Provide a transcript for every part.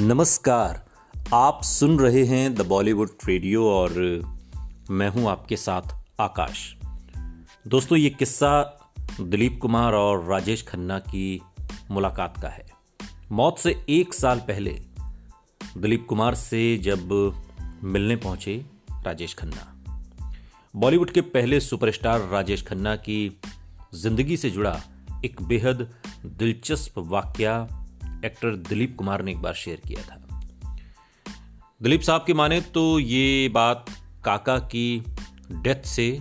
नमस्कार। आप सुन रहे हैं द बॉलीवुड रेडियो और मैं हूँ आपके साथ आकाश। दोस्तों, ये किस्सा दिलीप कुमार और राजेश खन्ना की मुलाकात का है। मौत से एक साल पहले दिलीप कुमार से जब मिलने पहुँचे राजेश खन्ना। बॉलीवुड के पहले सुपरस्टार राजेश खन्ना की ज़िंदगी से जुड़ा एक बेहद दिलचस्प वाक्य एक्टर दिलीप कुमार ने एक बार शेयर किया था। दिलीप साहब की माने तो ये बात काका की डेथ से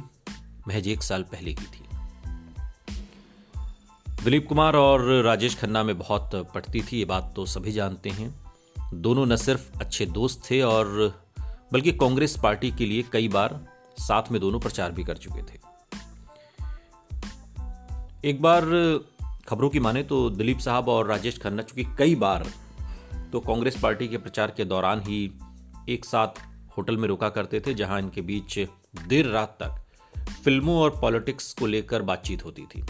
महज एक साल पहले की थी। दिलीप कुमार और राजेश खन्ना में बहुत पटती थी, ये बात तो सभी जानते हैं। दोनों न सिर्फ़ अच्छे दोस्त थे और बल्कि कांग्रेस पार्टी के लिए कई बार साथ में दोनों प्रचार भी कर चुके थे। एक बार खबरों की माने तो दिलीप साहब और राजेश खन्ना, चूँकि कई बार तो कांग्रेस पार्टी के प्रचार के दौरान ही एक साथ होटल में रुका करते थे, जहाँ इनके बीच देर रात तक फ़िल्मों और पॉलिटिक्स को लेकर बातचीत होती थी।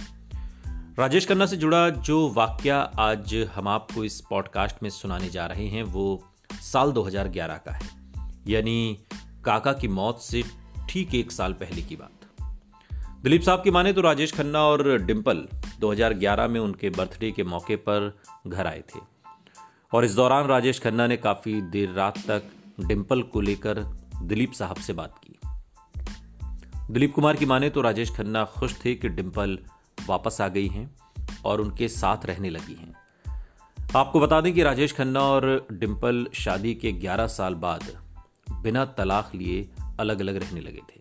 राजेश खन्ना से जुड़ा जो वाक्य आज हम आपको इस पॉडकास्ट में सुनाने जा रहे हैं, वो साल 2011 का है। यानी काका की मौत से ठीक एक साल पहले की बात। दिलीप साहब की माने तो राजेश खन्ना और डिम्पल 2011 में उनके बर्थडे के मौके पर घर आए थे। और इस दौरान राजेश खन्ना ने काफ़ी देर रात तक डिम्पल को लेकर दिलीप साहब से बात की। दिलीप कुमार की माने तो राजेश खन्ना खुश थे कि डिम्पल वापस आ गई हैं और उनके साथ रहने लगी हैं। आपको बता दें कि राजेश खन्ना और डिम्पल शादी के 11 साल बाद बिना तलाक लिए अलग अलग रहने लगे थे।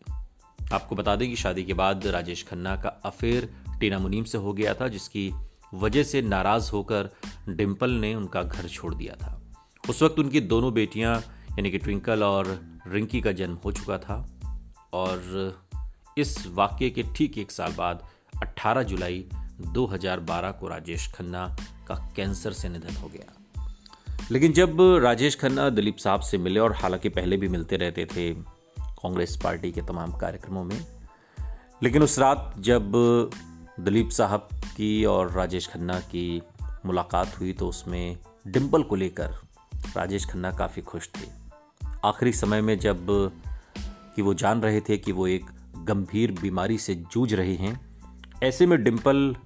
आपको बता दें कि शादी के बाद राजेश खन्ना का अफेयर टीना मुनीम से हो गया था, जिसकी वजह से नाराज़ होकर डिम्पल ने उनका घर छोड़ दिया था। उस वक्त उनकी दोनों बेटियाँ, यानी कि ट्विंकल और रिंकी का जन्म हो चुका था। और इस वाक्य के ठीक एक साल बाद 18 जुलाई 2012 को राजेश खन्ना का कैंसर से निधन हो गया। लेकिन जब राजेश खन्ना दिलीप साहब से मिले और हालाँकि पहले भी मिलते रहते थे कांग्रेस पार्टी के तमाम कार्यक्रमों में। लेकिन उस रात जब दिलीप साहब की और राजेश खन्ना की मुलाकात हुई तो उसमें डिम्पल को लेकर राजेश खन्ना काफ़ी खुश थे। आखिरी समय में जब कि वो जान रहे थे कि वो एक गंभीर बीमारी से जूझ रहे हैं, ऐसे में डिम्पल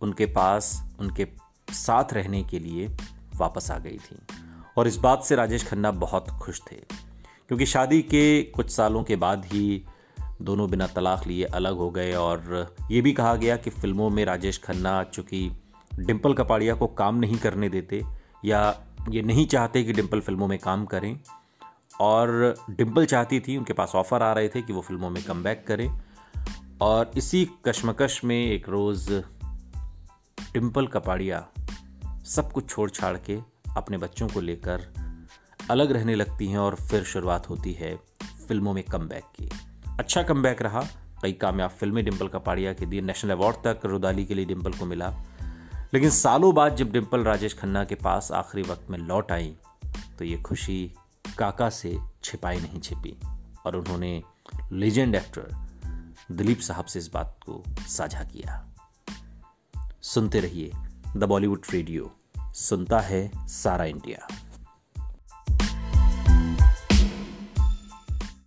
उनके पास, उनके साथ रहने के लिए वापस आ गई थी। और इस बात से राजेश खन्ना बहुत खुश थे। क्योंकि शादी के कुछ सालों के बाद ही दोनों बिना तलाक लिए अलग हो गए और ये भी कहा गया कि फ़िल्मों में राजेश खन्ना चूँकि डिम्पल कपाड़िया को काम नहीं करने देते या ये नहीं चाहते कि डिम्पल फ़िल्मों में काम करें, और डिम्पल चाहती थी, उनके पास ऑफ़र आ रहे थे कि वो फ़िल्मों में कम बैक करें। और इसी कश्मकश में एक रोज़ डिम्पल कपाड़िया सब कुछ छोड़ छाड़ के अपने बच्चों को लेकर अलग रहने लगती हैं और फिर शुरुआत होती है फ़िल्मों में कम की। अच्छा कम रहा। कई कामयाब फ़िल्में डिम्पल कपाड़िया के दिए नेशनल अवार्ड तक रुदाली के लिए डिम्पल को मिला। लेकिन सालों बाद जब डिम्पल राजेश खन्ना के पास आखिरी वक्त में लौट आई तो ये खुशी काका से छिपाई नहीं छिपी और उन्होंने लेजेंड एक्टर दिलीप साहब से इस बात को साझा किया। सुनते रहिए द बॉलीवुड रेडियो सुनता है सारा इंडिया